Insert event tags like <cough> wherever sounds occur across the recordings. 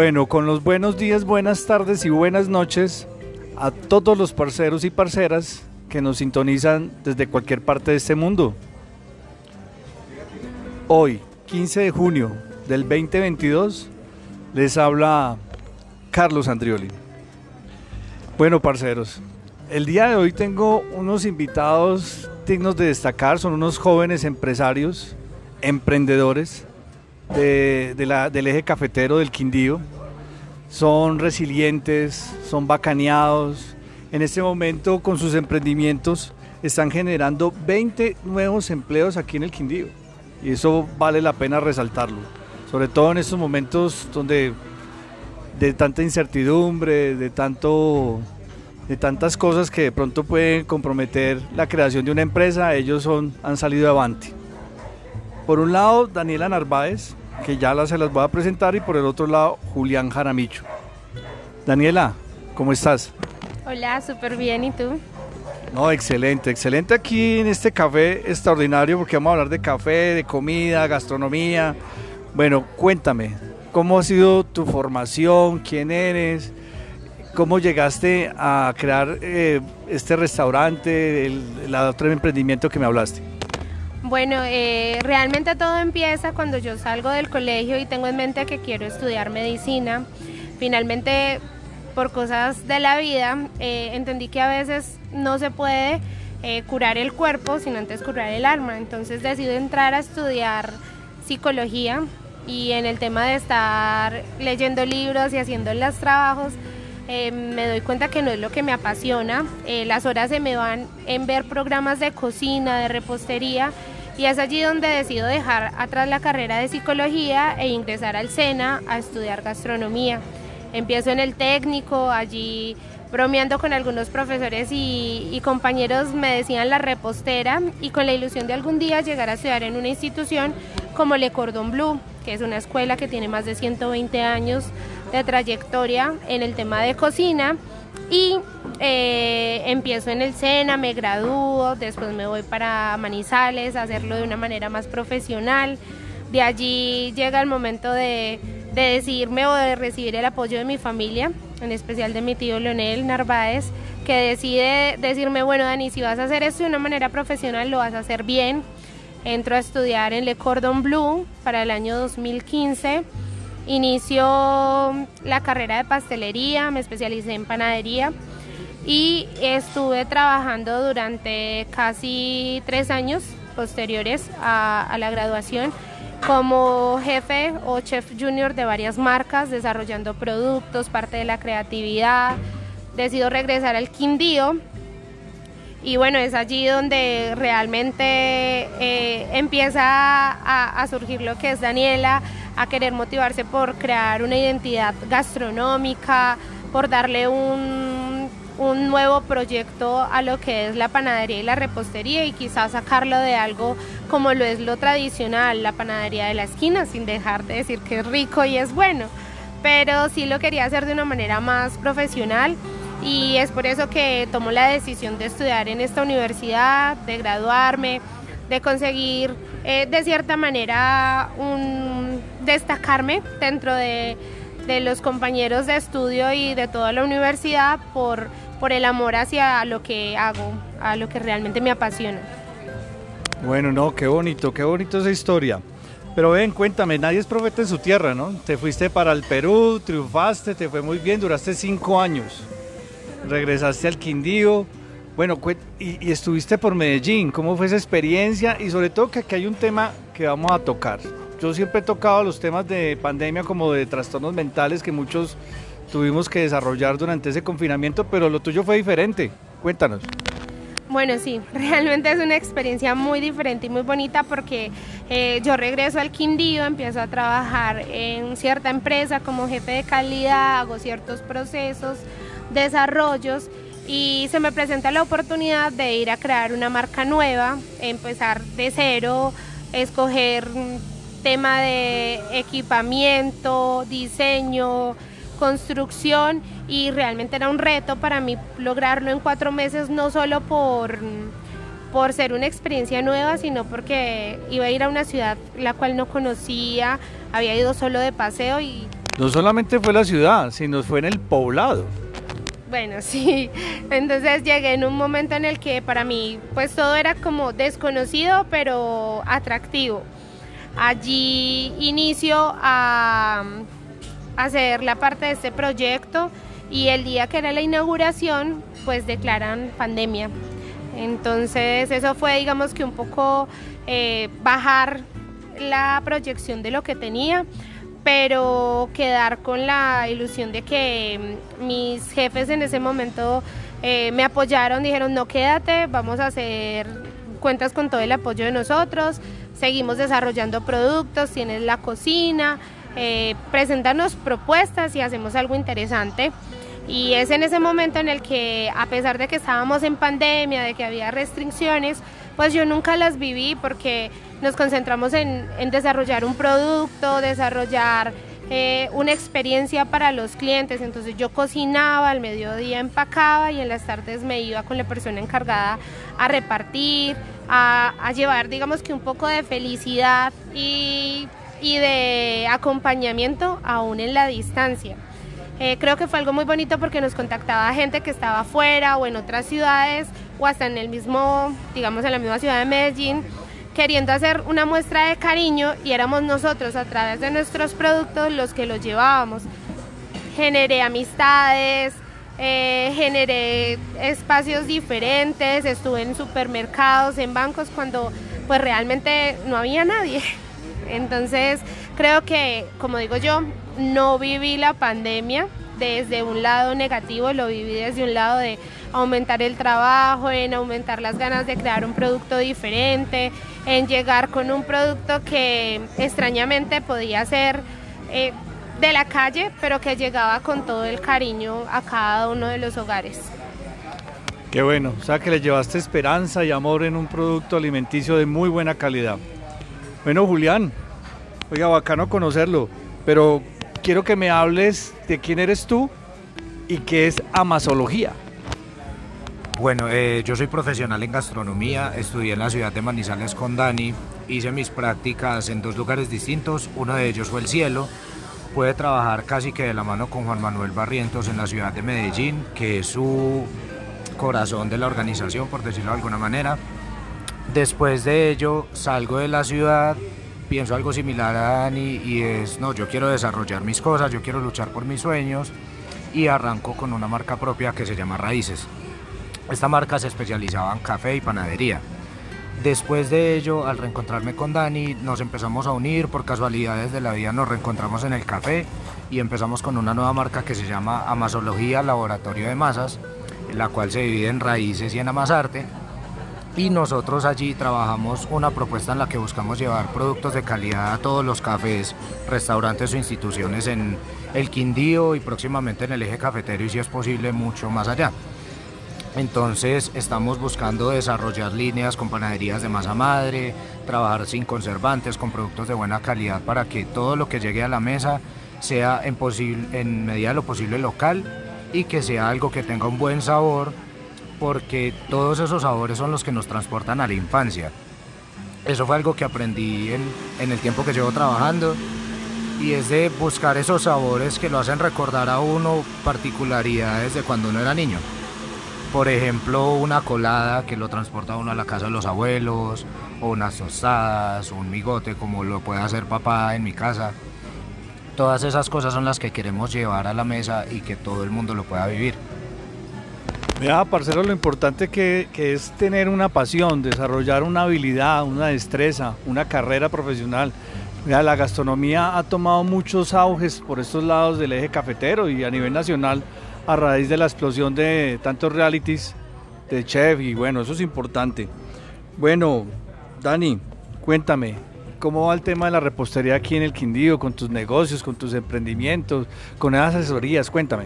Bueno, con los buenos días, buenas tardes y buenas noches a todos los parceros y parceras que nos sintonizan desde cualquier parte de este mundo. Hoy, 15 de junio del 2022, les habla Carlos Andrioli. Bueno, parceros, el día de hoy tengo unos invitados dignos de destacar, son unos jóvenes empresarios, emprendedores del eje cafetero del Quindío. Son resilientes, son bacaneados. En este momento con sus emprendimientos están generando 20 nuevos empleos aquí en el Quindío. Y eso vale la pena resaltarlo. Sobre todo en estos momentos donde de tanta incertidumbre, de tanto de tantas cosas que de pronto pueden comprometer la creación de una empresa, ellos son, han salido avante. Por un lado, Daniela Narváez, que ya se las voy a presentar, y por el otro lado, Julián Jaramicho. Daniela, ¿cómo estás? Hola, súper bien, ¿y tú? No, excelente, excelente aquí en este café extraordinario, porque vamos a hablar de café, de comida, gastronomía. Bueno, cuéntame, ¿cómo ha sido tu formación? ¿Quién eres? ¿Cómo llegaste a crear eh, este restaurante, el, otro emprendimiento que me hablaste? Bueno, eh, realmente todo empieza cuando yo salgo del colegio y tengo en mente que quiero estudiar medicina. Finalmente, por cosas de la vida, eh, entendí que a veces no se puede curar el cuerpo, sino antes curar el alma. Entonces decidí entrar a estudiar psicología y en el tema de estar leyendo libros y haciendo los trabajos, eh, me doy cuenta que no es lo que me apasiona. Eh, las horas se me van en ver programas de cocina, de repostería, y es allí donde decido dejar atrás la carrera de psicología e ingresar al SENA a estudiar gastronomía. Empiezo en el técnico, allí bromeando con algunos profesores y, y, compañeros me decían la repostera y con la ilusión de algún día llegar a estudiar en una institución como Le Cordon Bleu, que es una escuela que tiene más de 120 años de trayectoria en el tema de cocina y eh, empiezo en el SENA, me gradúo, después me voy para Manizales a hacerlo de una manera más profesional. De allí llega el momento de, de decidirme o de recibir el apoyo de mi familia, en especial de mi tío Leonel Narváez, que decide decirme, bueno Dani, si vas a hacer esto de una manera profesional, lo vas a hacer bien. Entro a estudiar en Le Cordon Bleu para el año 2015 Inicio la carrera de pastelería, me especialicé en panadería y estuve trabajando durante casi tres años posteriores a, la graduación como jefe o chef junior de varias marcas, desarrollando productos, parte de la creatividad. Decido regresar al Quindío y bueno, es allí donde realmente eh, empieza a, surgir lo que es Daniela, a querer motivarse por crear una identidad gastronómica, por darle un, un nuevo proyecto a lo que es la panadería y la repostería y quizás sacarlo de algo como lo es lo tradicional, la panadería de la esquina, sin dejar de decir que es rico y es bueno. Pero sí lo quería hacer de una manera más profesional y es por eso que tomo la decisión de estudiar en esta universidad, de graduarme, de conseguir eh, de cierta manera un destacarme dentro de, los compañeros de estudio y de toda la universidad por, por el amor hacia lo que hago, a lo que realmente me apasiona. Bueno, no, qué bonito, qué bonito esa historia. Pero ven, cuéntame, nadie es profeta en su tierra, ¿no? Te fuiste para el Perú, triunfaste, te fue muy bien, duraste cinco años. Regresaste al Quindío, bueno, y, estuviste por Medellín, ¿cómo fue esa experiencia? Y sobre todo que aquí hay un tema que vamos a tocar. Yo siempre he tocado los temas de pandemia como de trastornos mentales que muchos tuvimos que desarrollar durante ese confinamiento, pero lo tuyo fue diferente. Cuéntanos. Bueno, sí, <laughs> realmente es una experiencia muy diferente y muy bonita porque eh, yo regreso al Quindío, empiezo a trabajar en cierta empresa como jefe de calidad, hago ciertos procesos, desarrollos y se me presenta la oportunidad de ir a crear una marca nueva, empezar de cero, escoger tema de equipamiento, diseño, construcción y realmente era un reto para mí lograrlo en cuatro meses, no solo por, por ser una experiencia nueva, sino porque iba a ir a una ciudad la cual no conocía, había ido solo de paseo y No solamente fue la ciudad, sino fue en el poblado. Bueno, <laughs> sí. Entonces llegué en un momento en el que para mí pues todo era como desconocido pero atractivo. Allí inicio a hacer la parte de este proyecto y el día que era la inauguración pues declaran pandemia. Entonces eso fue digamos que un poco eh, bajar la proyección de lo que tenía pero quedar con la ilusión de que mm, mis jefes en ese momento eh, me apoyaron, dijeron no quédate, vamos a hacer cuentas con todo el apoyo de nosotros, seguimos desarrollando productos, tienes la cocina, eh, presentarnos propuestas y hacemos algo interesante. Y es en ese momento en el que, a pesar de que estábamos en pandemia, de que había restricciones, pues yo nunca las viví porque nos concentramos en, desarrollar un producto, desarrollar eh, una experiencia para los clientes. Entonces yo cocinaba, al mediodía empacaba y en las tardes me iba con la persona encargada a repartir, a, llevar digamos que un poco de felicidad y, de acompañamiento aún en la distancia. Eh, creo que fue algo muy bonito porque nos contactaba gente que estaba afuera o en otras ciudades o hasta en el mismo, digamos, en la misma ciudad de Medellín, queriendo hacer una muestra de cariño y éramos nosotros a través de nuestros productos los que los llevábamos. Generé amistades, eh, generé espacios diferentes, estuve en supermercados, en bancos cuando pues realmente no había nadie. <laughs> Entonces creo que, como digo yo, no viví la pandemia desde un lado negativo, lo viví desde un lado de aumentar el trabajo, en aumentar las ganas de crear un producto diferente, en llegar con un producto que extrañamente podía ser eh, de la calle, pero que llegaba con todo el cariño a cada uno de los hogares. Qué bueno, o sea que le llevaste esperanza y amor en un producto alimenticio de muy buena calidad. Bueno, Julián, oiga, bacano conocerlo, pero quiero que me hables de quién eres tú y qué es amasología. Bueno, eh, yo soy profesional en gastronomía, estudié en la ciudad de Manizales con Dani, hice mis prácticas en dos lugares distintos, uno de ellos fue el cielo, pude trabajar casi que de la mano con Juan Manuel Barrientos en la ciudad de Medellín, que es su corazón de la organización, por decirlo de alguna manera. Después de ello salgo de la ciudad, pienso algo similar a Dani y es, no, yo quiero desarrollar mis cosas, yo quiero luchar por mis sueños y arranco con una marca propia que se llama Raíces. Esta marca se especializaba en café y panadería. Después de ello, al reencontrarme con Dani, nos empezamos a unir, por casualidades de la vida nos reencontramos en el café y empezamos con una nueva marca que se llama Amasología Laboratorio de Masas, la cual se divide en raíces y en amasarte y nosotros allí trabajamos una propuesta en la que buscamos llevar productos de calidad a todos los cafés, restaurantes o instituciones en el Quindío y próximamente en el eje cafetero y si es posible mucho más allá. Entonces estamos buscando desarrollar líneas con panaderías de masa madre, trabajar sin conservantes, con productos de buena calidad para que todo lo que llegue a la mesa sea en, en medida de lo posible local y que sea algo que tenga un buen sabor porque todos esos sabores son los que nos transportan a la infancia. Eso fue algo que aprendí en, el tiempo que llevo trabajando y es de buscar esos sabores que lo hacen recordar a uno particularidades de cuando uno era niño. Por ejemplo, una colada que lo transporta uno a la casa de los abuelos, o unas tostadas, un migote como lo puede hacer papá en mi casa. Todas esas cosas son las que queremos llevar a la mesa y que todo el mundo lo pueda vivir. Vea, parcero, lo importante que, es tener una pasión, desarrollar una habilidad, una destreza, una carrera profesional. Vea, la gastronomía ha tomado muchos auges por estos lados del eje cafetero y a nivel nacional a raíz de la explosión de tantos realities de chef y bueno, eso es importante. Bueno, Dani, cuéntame, ¿cómo va el tema de la repostería aquí en el Quindío, con tus negocios, con tus emprendimientos, con esas asesorías? Cuéntame.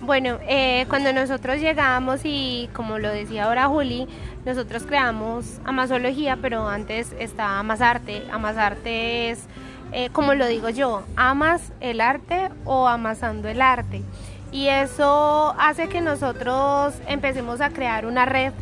Bueno, eh, cuando nosotros llegamos y como lo decía ahora Juli, nosotros creamos Amasología, pero antes estaba Amasarte. Amasarte es, eh, como lo digo yo, amas el arte o amasando el arte. Y eso hace que nosotros empecemos a crear una red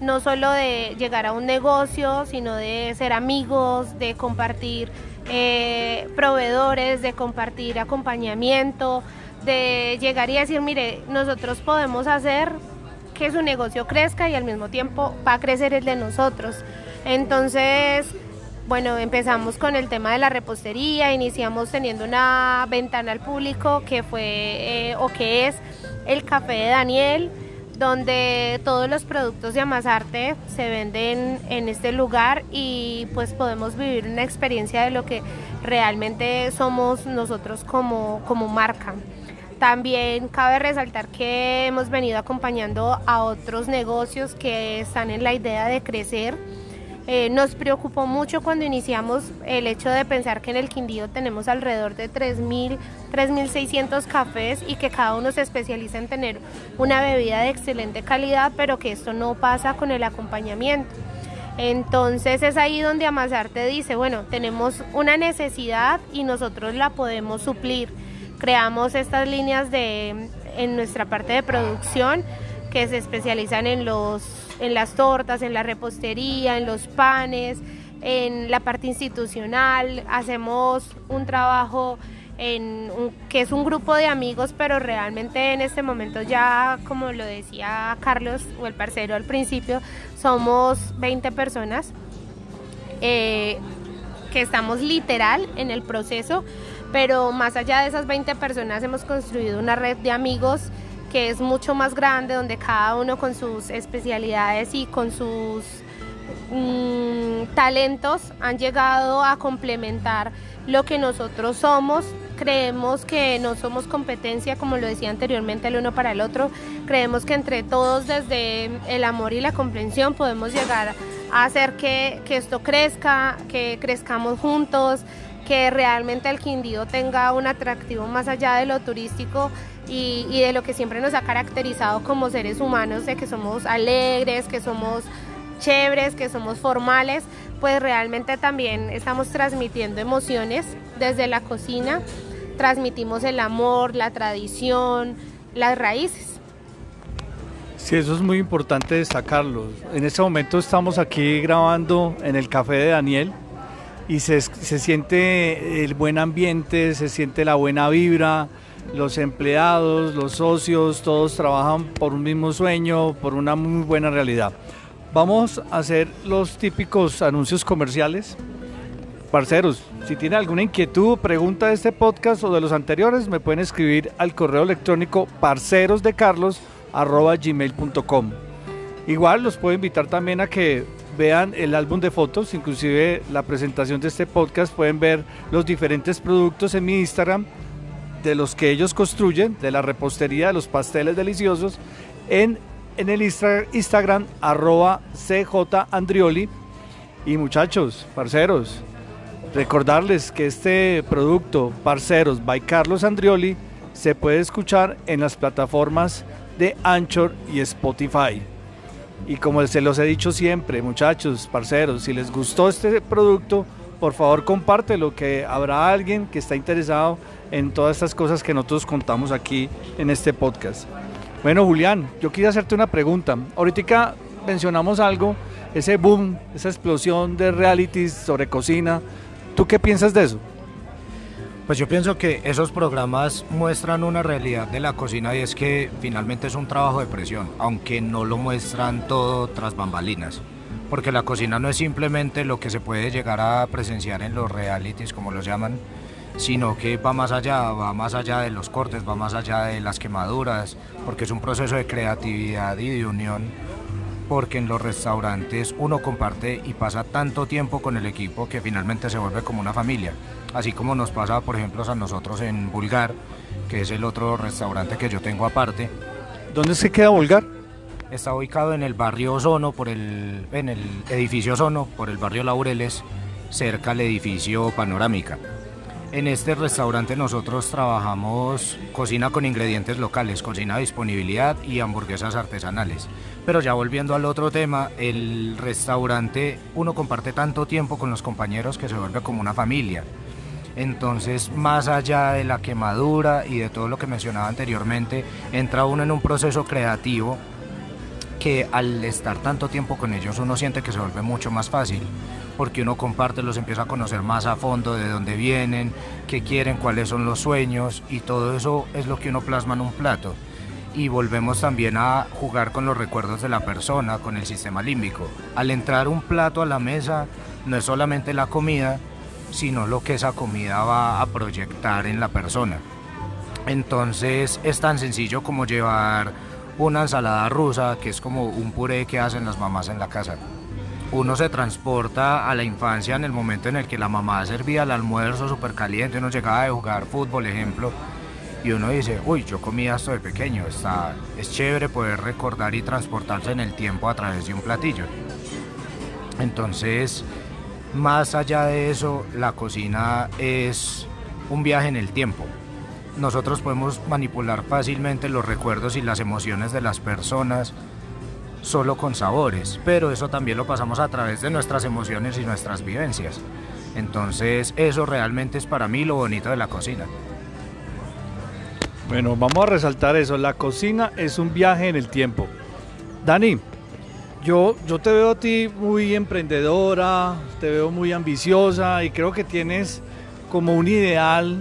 no solo de llegar a un negocio, sino de ser amigos, de compartir eh, proveedores, de compartir acompañamiento, de llegar y decir, mire, nosotros podemos hacer que su negocio crezca y al mismo tiempo va a crecer el de nosotros. Entonces, bueno, empezamos con el tema de la repostería, iniciamos teniendo una ventana al público que fue eh, o que es el Café de Daniel, donde todos los productos de Amasarte se venden en este lugar y pues podemos vivir una experiencia de lo que realmente somos nosotros como, como marca. También cabe resaltar que hemos venido acompañando a otros negocios que están en la idea de crecer eh, nos preocupó mucho cuando iniciamos el hecho de pensar que en el Quindío tenemos alrededor de 3.000, 3.600 cafés y que cada uno se especializa en tener una bebida de excelente calidad, pero que esto no pasa con el acompañamiento. Entonces es ahí donde Amasarte dice, bueno, tenemos una necesidad y nosotros la podemos suplir. Creamos estas líneas de, en nuestra parte de producción que se especializan en los en las tortas, en la repostería, en los panes, en la parte institucional. Hacemos un trabajo en que es un grupo de amigos, pero realmente en este momento ya, como lo decía Carlos o el parcero al principio, somos 20 personas eh, que estamos literal en el proceso, pero más allá de esas 20 personas hemos construido una red de amigos que es mucho más grande, donde cada uno con sus especialidades y con sus mm, talentos han llegado a complementar lo que nosotros somos. Creemos que no somos competencia, como lo decía anteriormente, el uno para el otro. Creemos que entre todos, desde el amor y la comprensión, podemos llegar a hacer que, que esto crezca, que crezcamos juntos, que realmente el Quindío tenga un atractivo más allá de lo turístico y, de lo que siempre nos ha caracterizado como seres humanos, de que somos alegres, que somos chéveres, que somos formales, pues realmente también estamos transmitiendo emociones desde la cocina, transmitimos el amor, la tradición, las raíces. Sí, eso es muy importante destacarlo. En este momento estamos aquí grabando en el café de Daniel y se, se siente el buen ambiente, se siente la buena vibra, los empleados, los socios, todos trabajan por un mismo sueño, por una muy buena realidad. Vamos a hacer los típicos anuncios comerciales. Parceros, si tienen alguna inquietud pregunta de este podcast o de los anteriores, me pueden escribir al correo electrónico parcerosdecarlos.gmail.com Igual los puedo invitar también a que vean el álbum de fotos, inclusive la presentación de este podcast, pueden ver los diferentes productos en mi Instagram de los que ellos construyen, de la repostería, de los pasteles deliciosos, en, en el Instagram arroba cjandrioli. Y muchachos, parceros, recordarles que este producto, Parceros by Carlos Andrioli, se puede escuchar en las plataformas de Anchor y Spotify. Y como se los he dicho siempre, muchachos, parceros, si les gustó este producto, por favor compártelo, que habrá alguien que está interesado en todas estas cosas que nosotros contamos aquí en este podcast. Bueno, Julián, yo quería hacerte una pregunta. Ahorita mencionamos algo, ese boom, esa explosión de realities sobre cocina. ¿Tú qué piensas de eso? Pues yo pienso que esos programas muestran una realidad de la cocina y es que finalmente es un trabajo de presión, aunque no lo muestran todo tras bambalinas. Porque la cocina no es simplemente lo que se puede llegar a presenciar en los realities, como los llaman, sino que va más allá, va más allá de los cortes, va más allá de las quemaduras, porque es un proceso de creatividad y de unión, porque en los restaurantes uno comparte y pasa tanto tiempo con el equipo que finalmente se vuelve como una familia, así como nos pasa por ejemplo a nosotros en Bulgar, que es el otro restaurante que yo tengo aparte. ¿Dónde se queda Bulgar? Está ubicado en el barrio Sono, por el, en el edificio Sono, por el barrio Laureles, cerca al edificio Panorámica. En este restaurante nosotros trabajamos cocina con ingredientes locales, cocina de disponibilidad y hamburguesas artesanales. Pero ya volviendo al otro tema, el restaurante uno comparte tanto tiempo con los compañeros que se vuelve como una familia. Entonces, más allá de la quemadura y de todo lo que mencionaba anteriormente, entra uno en un proceso creativo que al estar tanto tiempo con ellos uno siente que se vuelve mucho más fácil, porque uno comparte, los empieza a conocer más a fondo de dónde vienen, qué quieren, cuáles son los sueños y todo eso es lo que uno plasma en un plato. Y volvemos también a jugar con los recuerdos de la persona, con el sistema límbico. Al entrar un plato a la mesa, no es solamente la comida, sino lo que esa comida va a proyectar en la persona. Entonces es tan sencillo como llevar una ensalada rusa, que es como un puré que hacen las mamás en la casa. Uno se transporta a la infancia en el momento en el que la mamá servía el almuerzo súper caliente, uno llegaba de jugar fútbol, ejemplo, y uno dice, uy, yo comía esto de pequeño, está, es chévere poder recordar y transportarse en el tiempo a través de un platillo. Entonces, más allá de eso, la cocina es un viaje en el tiempo nosotros podemos manipular fácilmente los recuerdos y las emociones de las personas solo con sabores, pero eso también lo pasamos a través de nuestras emociones y nuestras vivencias. Entonces eso realmente es para mí lo bonito de la cocina. Bueno, vamos a resaltar eso, la cocina es un viaje en el tiempo. Dani, yo, yo te veo a ti muy emprendedora, te veo muy ambiciosa y creo que tienes como un ideal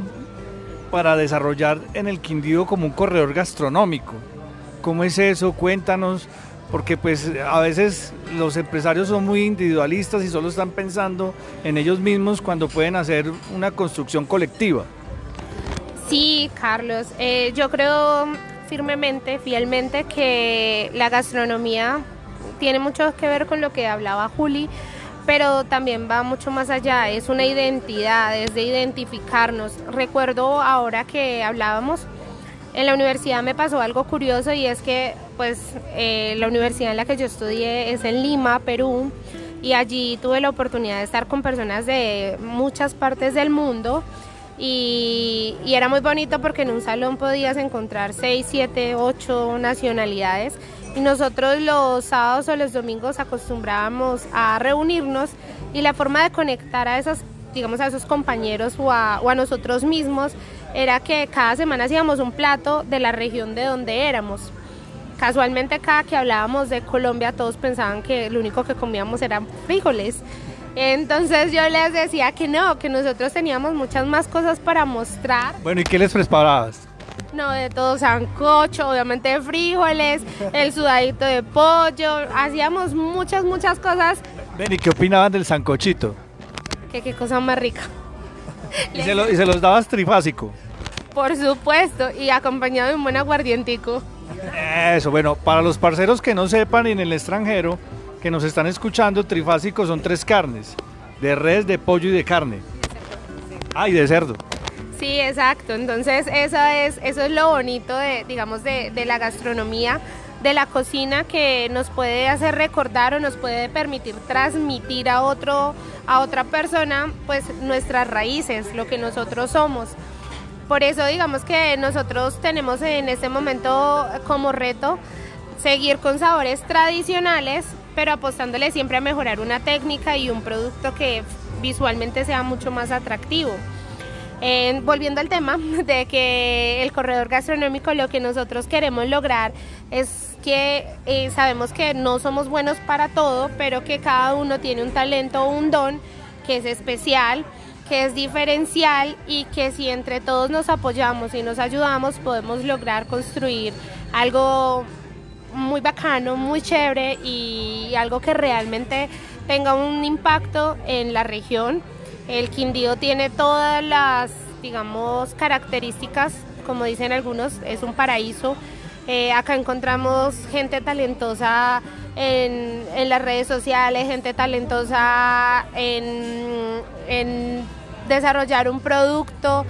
para desarrollar en el Quindío como un corredor gastronómico. ¿Cómo es eso? Cuéntanos, porque pues a veces los empresarios son muy individualistas y solo están pensando en ellos mismos cuando pueden hacer una construcción colectiva. Sí, Carlos, eh, yo creo firmemente, fielmente que la gastronomía tiene mucho que ver con lo que hablaba Juli pero también va mucho más allá, es una identidad, es de identificarnos. Recuerdo ahora que hablábamos, en la universidad me pasó algo curioso y es que pues eh, la universidad en la que yo estudié es en Lima, Perú, y allí tuve la oportunidad de estar con personas de muchas partes del mundo. Y, y, era muy bonito porque en un salón podías encontrar 6, 7, 8 nacionalidades y nosotros los sábados o los domingos acostumbrábamos a reunirnos y la forma de conectar a esos, digamos, a esos compañeros o a, o a nosotros mismos era que cada semana hacíamos un plato de la región de donde éramos. Casualmente cada que hablábamos de Colombia todos pensaban que lo único que comíamos eran frijoles. Entonces yo les decía que no, que nosotros teníamos muchas más cosas para mostrar. Bueno, ¿y qué les preparabas? No, de todo, sancocho, obviamente de frijoles, el sudadito de pollo, hacíamos muchas, muchas cosas. Ven, ¿y qué opinaban del sancochito? Que qué cosa más rica. ¿Y se, ¿Y se, los dabas trifásico? Por supuesto, y acompañado de un buen aguardientico. Eso, bueno, para los parceros que no sepan en el extranjero, que nos están escuchando, trifásico son tres carnes, de res, de pollo y de carne. Ah, y de cerdo. Sí, exacto. Entonces eso es, eso es lo bonito de, digamos, de, de la gastronomía, de la cocina que nos puede hacer recordar o nos puede permitir transmitir a otro, a otra persona, pues nuestras raíces, lo que nosotros somos. Por eso digamos que nosotros tenemos en este momento como reto seguir con sabores tradicionales, pero apostándole siempre a mejorar una técnica y un producto que visualmente sea mucho más atractivo volviendo al tema <laughs> de que el corredor gastronómico lo que nosotros queremos lograr es que eh, sabemos que no somos buenos para todo, pero que cada uno tiene un talento o un don que es especial, que es diferencial y que si entre todos nos apoyamos y nos ayudamos podemos lograr construir algo muy bacano, muy chévere y algo que realmente tenga un impacto en la región el Quindío tiene todas las, digamos, características, como dicen algunos, es un paraíso. Eh, acá encontramos gente talentosa en, las redes sociales, gente talentosa en, desarrollar un producto,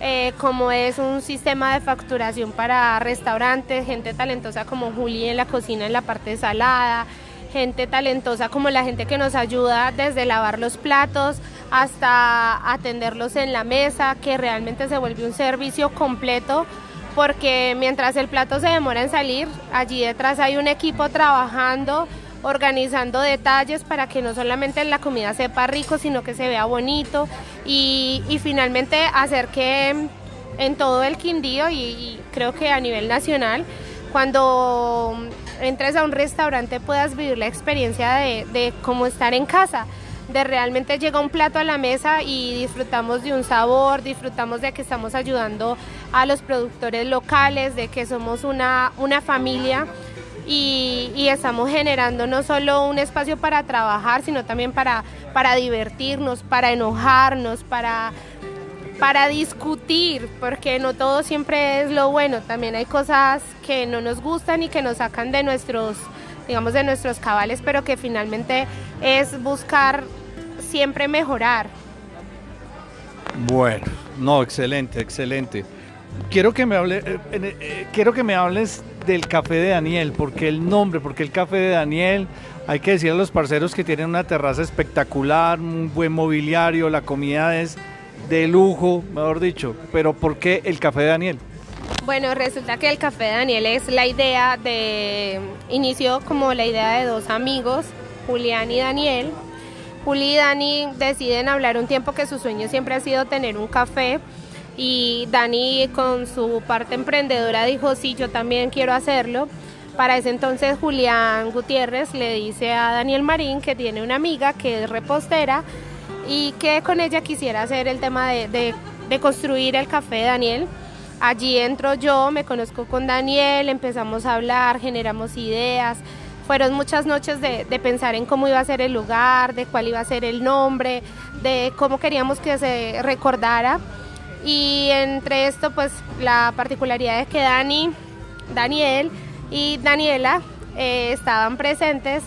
eh, como es un sistema de facturación para restaurantes, gente talentosa como Juli en la cocina en la parte salada, gente talentosa como la gente que nos ayuda desde lavar los platos hasta atenderlos en la mesa, que realmente se vuelve un servicio completo porque mientras el plato se demora en salir, allí detrás hay un equipo trabajando, organizando detalles para que no solamente la comida sepa rico, sino que se vea bonito y, finalmente hacer que en todo el Quindío y creo que a nivel nacional, cuando entres a un restaurante puedas vivir la experiencia de, de cómo estar en casa de realmente llega un plato a la mesa y disfrutamos de un sabor, disfrutamos de que estamos ayudando a los productores locales, de que somos una, una familia y, estamos generando no solo un espacio para trabajar, sino también para, para divertirnos, para enojarnos, para, para discutir, porque no todo siempre es lo bueno, también hay cosas que no nos gustan y que nos sacan de nuestros digamos de nuestros cabales, pero que finalmente es buscar siempre mejorar. Bueno, no, excelente, excelente. Quiero que me hable, eh, eh, quiero que me hables del café de Daniel, porque el nombre, porque el café de Daniel, hay que decir a los parceros que tienen una terraza espectacular, un buen mobiliario, la comida es de lujo, mejor dicho, pero ¿por qué el café de Daniel? Bueno, resulta que el café de Daniel es la idea de, inició como la idea de dos amigos, Julián y Daniel, Juli y Dani deciden hablar un tiempo que su sueño siempre ha sido tener un café y Dani con su parte emprendedora dijo, sí, yo también quiero hacerlo. Para ese entonces Julián Gutiérrez le dice a Daniel Marín que tiene una amiga que es repostera y que con ella quisiera hacer el tema de, de construir el café de Daniel. Allí entro yo, me conozco con Daniel, empezamos a hablar, generamos ideas, fueron muchas noches de, pensar en cómo iba a ser el lugar, de cuál iba a ser el nombre, de cómo queríamos que se recordara. Y entre esto, pues la particularidad es que Dani, Daniel y Daniela eh, estaban presentes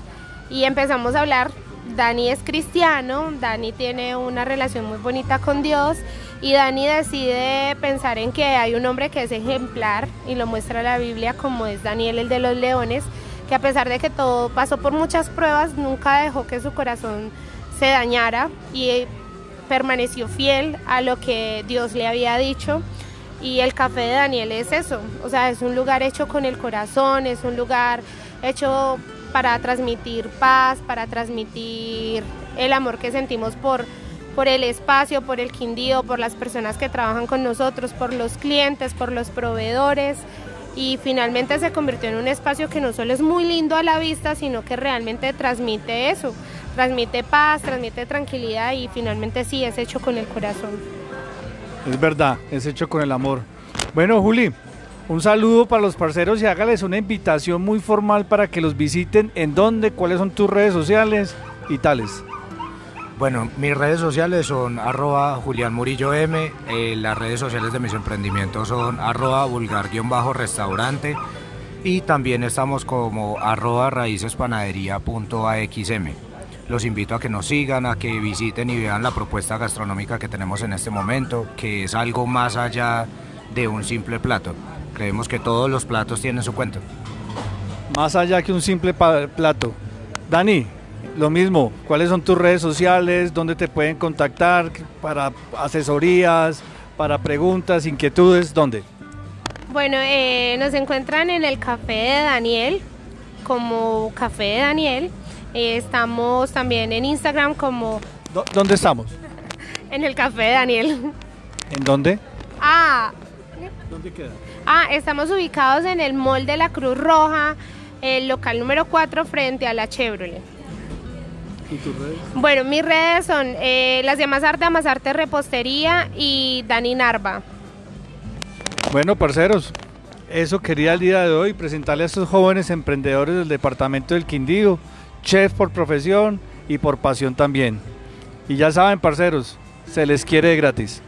y empezamos a hablar. Dani es cristiano, Dani tiene una relación muy bonita con Dios y Dani decide pensar en que hay un hombre que es ejemplar y lo muestra la Biblia como es Daniel el de los leones que a pesar de que todo pasó por muchas pruebas, nunca dejó que su corazón se dañara y permaneció fiel a lo que Dios le había dicho. Y el café de Daniel es eso, o sea, es un lugar hecho con el corazón, es un lugar hecho para transmitir paz, para transmitir el amor que sentimos por, por el espacio, por el Quindío, por las personas que trabajan con nosotros, por los clientes, por los proveedores y finalmente se convirtió en un espacio que no solo es muy lindo a la vista, sino que realmente transmite eso, transmite paz, transmite tranquilidad y finalmente sí es hecho con el corazón. Es verdad, es hecho con el amor. Bueno, Juli, un saludo para los parceros y hágales una invitación muy formal para que los visiten. ¿En dónde? ¿Cuáles son tus redes sociales y tales? Bueno, mis redes sociales son arroba Julián Murillo M, eh, las redes sociales de mis emprendimientos son arroba vulgar-restaurante y también estamos como arroba raícespanadería.axm. Los invito a que nos sigan, a que visiten y vean la propuesta gastronómica que tenemos en este momento, que es algo más allá de un simple plato. Creemos que todos los platos tienen su cuento. Más allá que un simple plato. Dani, lo mismo, ¿cuáles son tus redes sociales? ¿Dónde te pueden contactar para asesorías, para preguntas, inquietudes? ¿Dónde? Bueno, eh, nos encuentran en el Café de Daniel, como Café de Daniel. Eh, estamos también en Instagram como... ¿Dónde estamos? <laughs> en el Café de Daniel. ¿En dónde? Ah. ¿Dónde queda? Ah, estamos ubicados en el Mall de la Cruz Roja, el local número 4 frente a la Chevrolet. ¿Y tus redes? Bueno, mis redes son eh, las de Amasarte, Amasarte Repostería y Dani Narva. Bueno, parceros, eso quería el día de hoy presentarle a estos jóvenes emprendedores del departamento del Quindío, chef por profesión y por pasión también. Y ya saben, parceros, se les quiere gratis.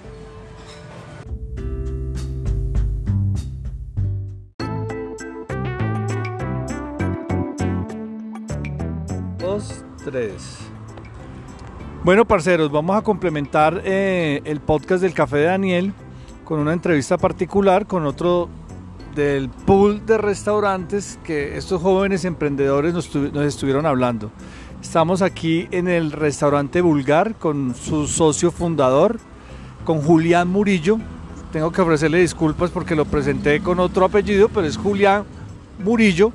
Bueno, parceros, vamos a complementar eh, el podcast del Café de Daniel con una entrevista particular con otro del pool de restaurantes que estos jóvenes emprendedores nos, estuvieron hablando. Estamos aquí en el restaurante Vulgar con su socio fundador, con Julián Murillo. Tengo que ofrecerle disculpas porque lo presenté con otro apellido, pero es Julián Murillo.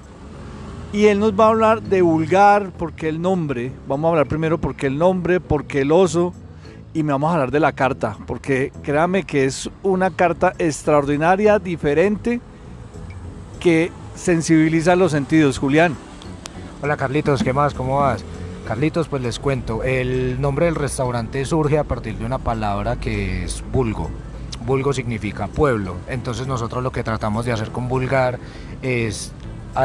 Y él nos va a hablar de Vulgar, porque el nombre, vamos a hablar primero porque el nombre, porque el oso, y me vamos a hablar de la carta, porque créame que es una carta extraordinaria, diferente, que sensibiliza los sentidos. Julián. Hola Carlitos, ¿qué más? ¿Cómo vas? Carlitos, pues les cuento, el nombre del restaurante surge a partir de una palabra que es vulgo. Vulgo significa pueblo, entonces nosotros lo que tratamos de hacer con vulgar es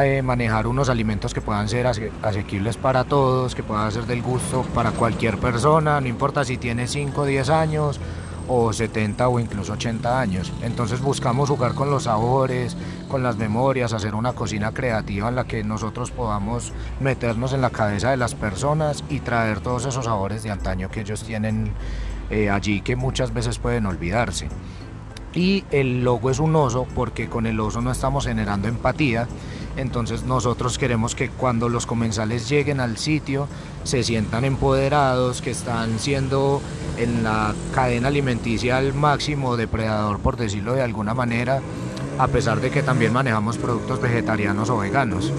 eh, manejar unos alimentos que puedan ser asequibles para todos, que puedan ser del gusto para cualquier persona, no importa si tiene 5 o 10 años o 70 o incluso 80 años. Entonces buscamos jugar con los sabores, con las memorias, hacer una cocina creativa en la que nosotros podamos meternos en la cabeza de las personas y traer todos esos sabores de antaño que ellos tienen eh, allí que muchas veces pueden olvidarse. Y el logo es un oso porque con el oso no estamos generando empatía, entonces nosotros queremos que cuando los comensales lleguen al sitio se sientan empoderados, que están siendo en la cadena alimenticia al máximo depredador, por decirlo de alguna manera, a pesar de que también manejamos productos vegetarianos o veganos.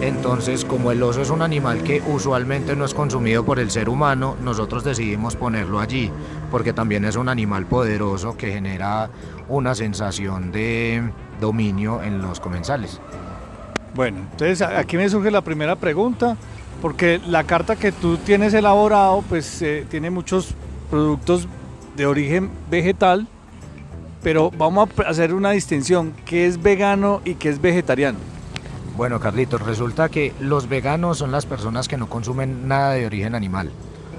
Entonces, como el oso es un animal que usualmente no es consumido por el ser humano, nosotros decidimos ponerlo allí, porque también es un animal poderoso que genera una sensación de dominio en los comensales. Bueno, entonces aquí me surge la primera pregunta, porque la carta que tú tienes elaborado, pues eh, tiene muchos productos de origen vegetal, pero vamos a hacer una distinción, ¿qué es vegano y qué es vegetariano? Bueno, Carlitos, resulta que los veganos son las personas que no consumen nada de origen animal.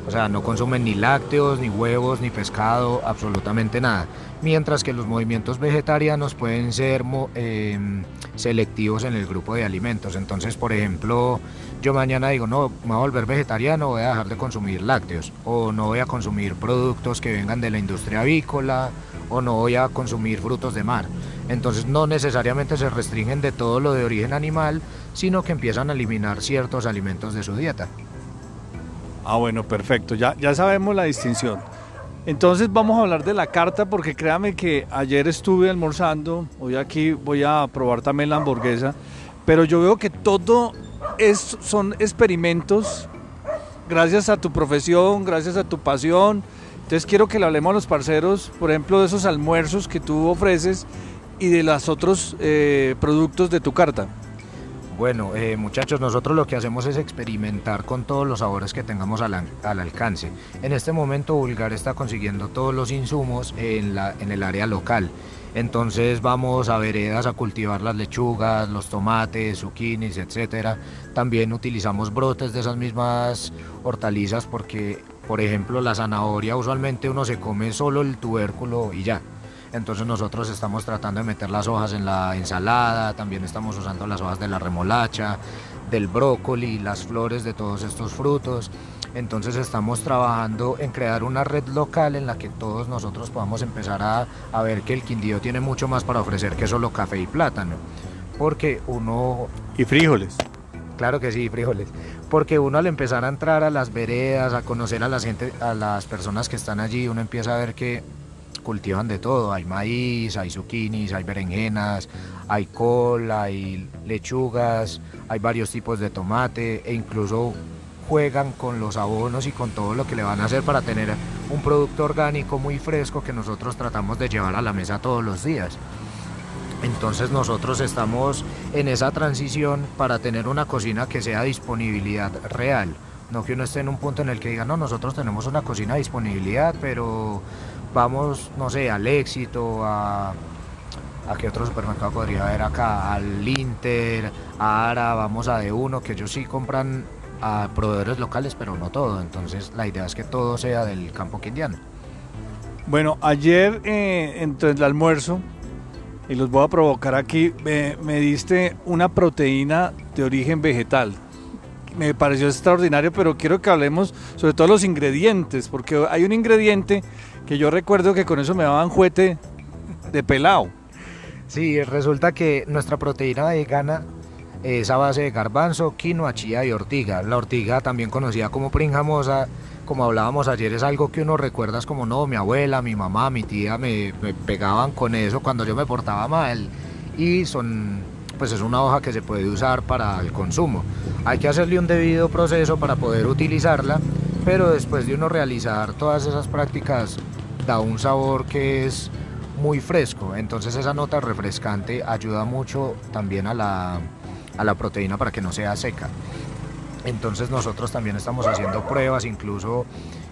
O sea, no consumen ni lácteos, ni huevos, ni pescado, absolutamente nada. Mientras que los movimientos vegetarianos pueden ser em, selectivos en el grupo de alimentos. Entonces, por ejemplo, yo mañana digo, no, me voy a volver vegetariano, voy a dejar de consumir lácteos. O no voy a consumir productos que vengan de la industria avícola. O no voy a consumir frutos de mar. Entonces no necesariamente se restringen de todo lo de origen animal, sino que empiezan a eliminar ciertos alimentos de su dieta. Ah, bueno, perfecto. Ya, ya sabemos la distinción. Entonces vamos a hablar de la carta porque créame que ayer estuve almorzando, hoy aquí voy a probar también la hamburguesa, pero yo veo que todo es, son experimentos gracias a tu profesión, gracias a tu pasión. Entonces quiero que le hablemos a los parceros, por ejemplo, de esos almuerzos que tú ofreces y de los otros eh, productos de tu carta. Bueno, eh, muchachos, nosotros lo que hacemos es experimentar con todos los sabores que tengamos al, alcance. En este momento Bulgar está consiguiendo todos los insumos en, en el área local. Entonces vamos a veredas a cultivar las lechugas, los tomates, zucchinis, etc. También utilizamos brotes de esas mismas hortalizas porque, por ejemplo, la zanahoria usualmente uno se come solo el tubérculo y ya. Entonces nosotros estamos tratando de meter las hojas en la ensalada, también estamos usando las hojas de la remolacha, del brócoli, las flores de todos estos frutos. Entonces estamos trabajando en crear una red local en la que todos nosotros podamos empezar a, a ver que el Quindío tiene mucho más para ofrecer que solo café y plátano. Porque uno... Y frijoles. Claro que sí, frijoles. Porque uno al empezar a entrar a las veredas, a conocer a la gente, a las personas que están allí, uno empieza a ver que cultivan de todo, hay maíz, hay zucchinis, hay berenjenas, hay col, hay lechugas, hay varios tipos de tomate e incluso juegan con los abonos y con todo lo que le van a hacer para tener un producto orgánico muy fresco que nosotros tratamos de llevar a la mesa todos los días. Entonces nosotros estamos en esa transición para tener una cocina que sea disponibilidad real. No que uno esté en un punto en el que diga, no, nosotros tenemos una cocina de disponibilidad, pero vamos, no sé, al éxito, a, qué otro supermercado podría haber acá, al Inter, a Ara, vamos a D1, que ellos sí compran a proveedores locales, pero no todo. Entonces la idea es que todo sea del campo quindiano. Bueno, ayer eh, entre el almuerzo, y los voy a provocar aquí, me diste una proteína de origen vegetal. Me pareció extraordinario, pero quiero que hablemos sobre todo los ingredientes, porque hay un ingrediente que yo recuerdo que con eso me daban juete de pelado. Sí, resulta que nuestra proteína vegana es a base de garbanzo, quinoa, chía y ortiga. La ortiga, también conocida como pringamosa, como hablábamos ayer, es algo que uno recuerda como no, mi abuela, mi mamá, mi tía me, me pegaban con eso cuando yo me portaba mal. Y son, pues es una hoja que se puede usar para el consumo. Hay que hacerle un debido proceso para poder utilizarla, pero después de uno realizar todas esas prácticas da un sabor que es muy fresco, entonces esa nota refrescante ayuda mucho también a la, a la proteína para que no sea seca. Entonces nosotros también estamos haciendo pruebas, incluso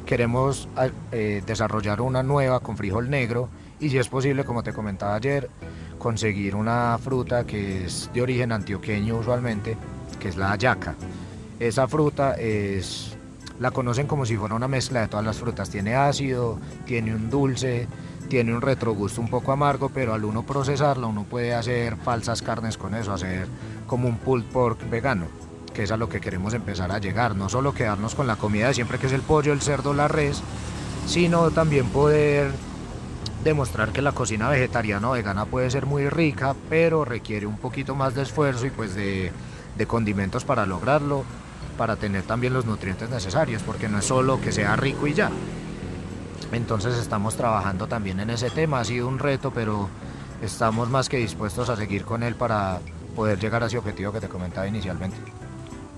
queremos eh, desarrollar una nueva con frijol negro y si es posible, como te comentaba ayer, conseguir una fruta que es de origen antioqueño usualmente, que es la ayaca. Esa fruta es, la conocen como si fuera una mezcla de todas las frutas. Tiene ácido, tiene un dulce, tiene un retrogusto un poco amargo, pero al uno procesarla uno puede hacer falsas carnes con eso, hacer como un pulled pork vegano que es a lo que queremos empezar a llegar, no solo quedarnos con la comida de siempre que es el pollo, el cerdo, la res, sino también poder demostrar que la cocina vegetariana o vegana puede ser muy rica, pero requiere un poquito más de esfuerzo y pues de, de condimentos para lograrlo, para tener también los nutrientes necesarios, porque no es solo que sea rico y ya. Entonces estamos trabajando también en ese tema, ha sido un reto, pero estamos más que dispuestos a seguir con él para poder llegar a ese objetivo que te comentaba inicialmente.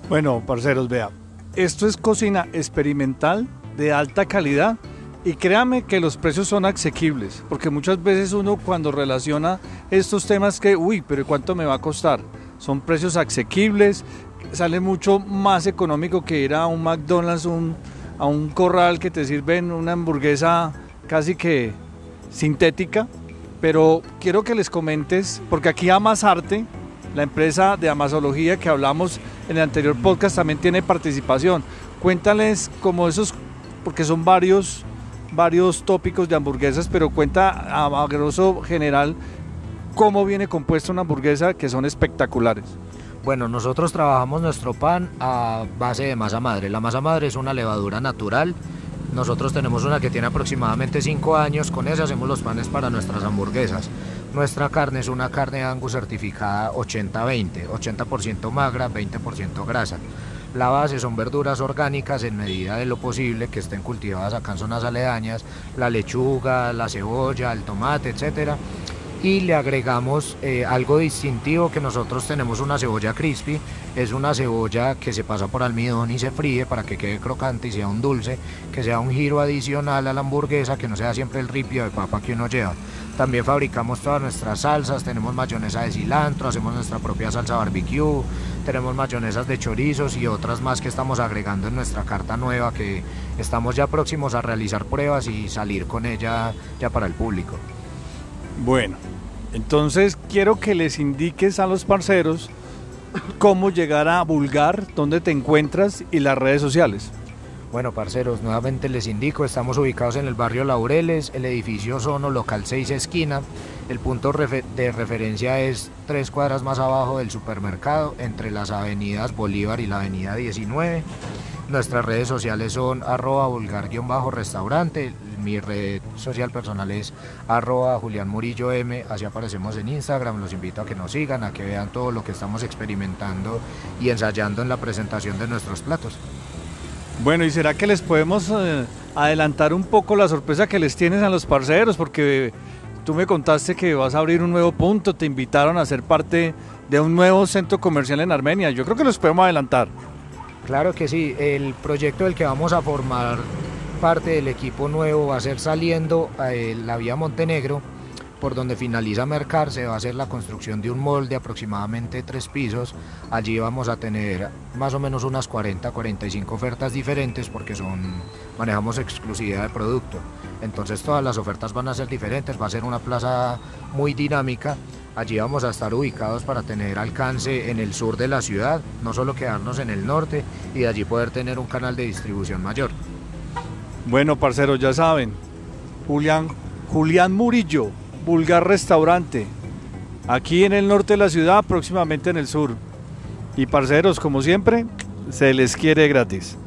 Bueno, parceros, vea, esto es cocina experimental de alta calidad y créame que los precios son asequibles, porque muchas veces uno cuando relaciona estos temas que, uy, pero ¿cuánto me va a costar? Son precios asequibles, sale mucho más económico que ir a un McDonald's, a un corral que te sirven una hamburguesa casi que sintética, pero quiero que les comentes, porque aquí Amasarte, la empresa de amasología que hablamos en el anterior podcast, también tiene participación. Cuéntales como esos, porque son varios, varios tópicos de hamburguesas, pero cuenta a, a grosso general cómo viene compuesta una hamburguesa que son espectaculares. Bueno, nosotros trabajamos nuestro pan a base de masa madre. La masa madre es una levadura natural. Nosotros tenemos una que tiene aproximadamente 5 años. Con esa hacemos los panes para nuestras hamburguesas. Nuestra carne es una carne Angus certificada 80-20, 80%, magra, 20% grasa. La base son verduras orgánicas en medida de lo posible que estén cultivadas acá en zonas aledañas, la lechuga, la cebolla, el tomate, etcétera y le agregamos eh, algo distintivo que nosotros tenemos una cebolla crispy, es una cebolla que se pasa por almidón y se fríe para que quede crocante y sea un dulce, que sea un giro adicional a la hamburguesa, que no sea siempre el ripio de papa que uno lleva. También fabricamos todas nuestras salsas, tenemos mayonesa de cilantro, hacemos nuestra propia salsa barbecue, tenemos mayonesas de chorizos y otras más que estamos agregando en nuestra carta nueva que estamos ya próximos a realizar pruebas y salir con ella ya para el público. Bueno, entonces quiero que les indiques a los parceros cómo llegar a Vulgar, dónde te encuentras y las redes sociales. Bueno, parceros, nuevamente les indico, estamos ubicados en el barrio Laureles, el edificio Sono, local 6 esquina. El punto de referencia es tres cuadras más abajo del supermercado, entre las avenidas Bolívar y la avenida 19. Nuestras redes sociales son arroba vulgar-restaurante, mi red social personal es arroba Julián así aparecemos en Instagram, los invito a que nos sigan, a que vean todo lo que estamos experimentando y ensayando en la presentación de nuestros platos. Bueno, ¿y será que les podemos eh, adelantar un poco la sorpresa que les tienes a los parceros? Porque tú me contaste que vas a abrir un nuevo punto, te invitaron a ser parte de un nuevo centro comercial en Armenia. Yo creo que los podemos adelantar. Claro que sí, el proyecto del que vamos a formar parte del equipo nuevo va a ser saliendo a eh, la vía Montenegro, por donde finaliza Mercar, se va a hacer la construcción de un molde aproximadamente tres pisos. Allí vamos a tener más o menos unas 40, 45 ofertas diferentes porque son manejamos exclusividad de producto. Entonces todas las ofertas van a ser diferentes, va a ser una plaza muy dinámica. Allí vamos a estar ubicados para tener alcance en el sur de la ciudad, no solo quedarnos en el norte y de allí poder tener un canal de distribución mayor. Bueno, parceros, ya saben, Julián, Julián Murillo, Vulgar Restaurante, aquí en el norte de la ciudad, próximamente en el sur. Y parceros, como siempre, se les quiere gratis.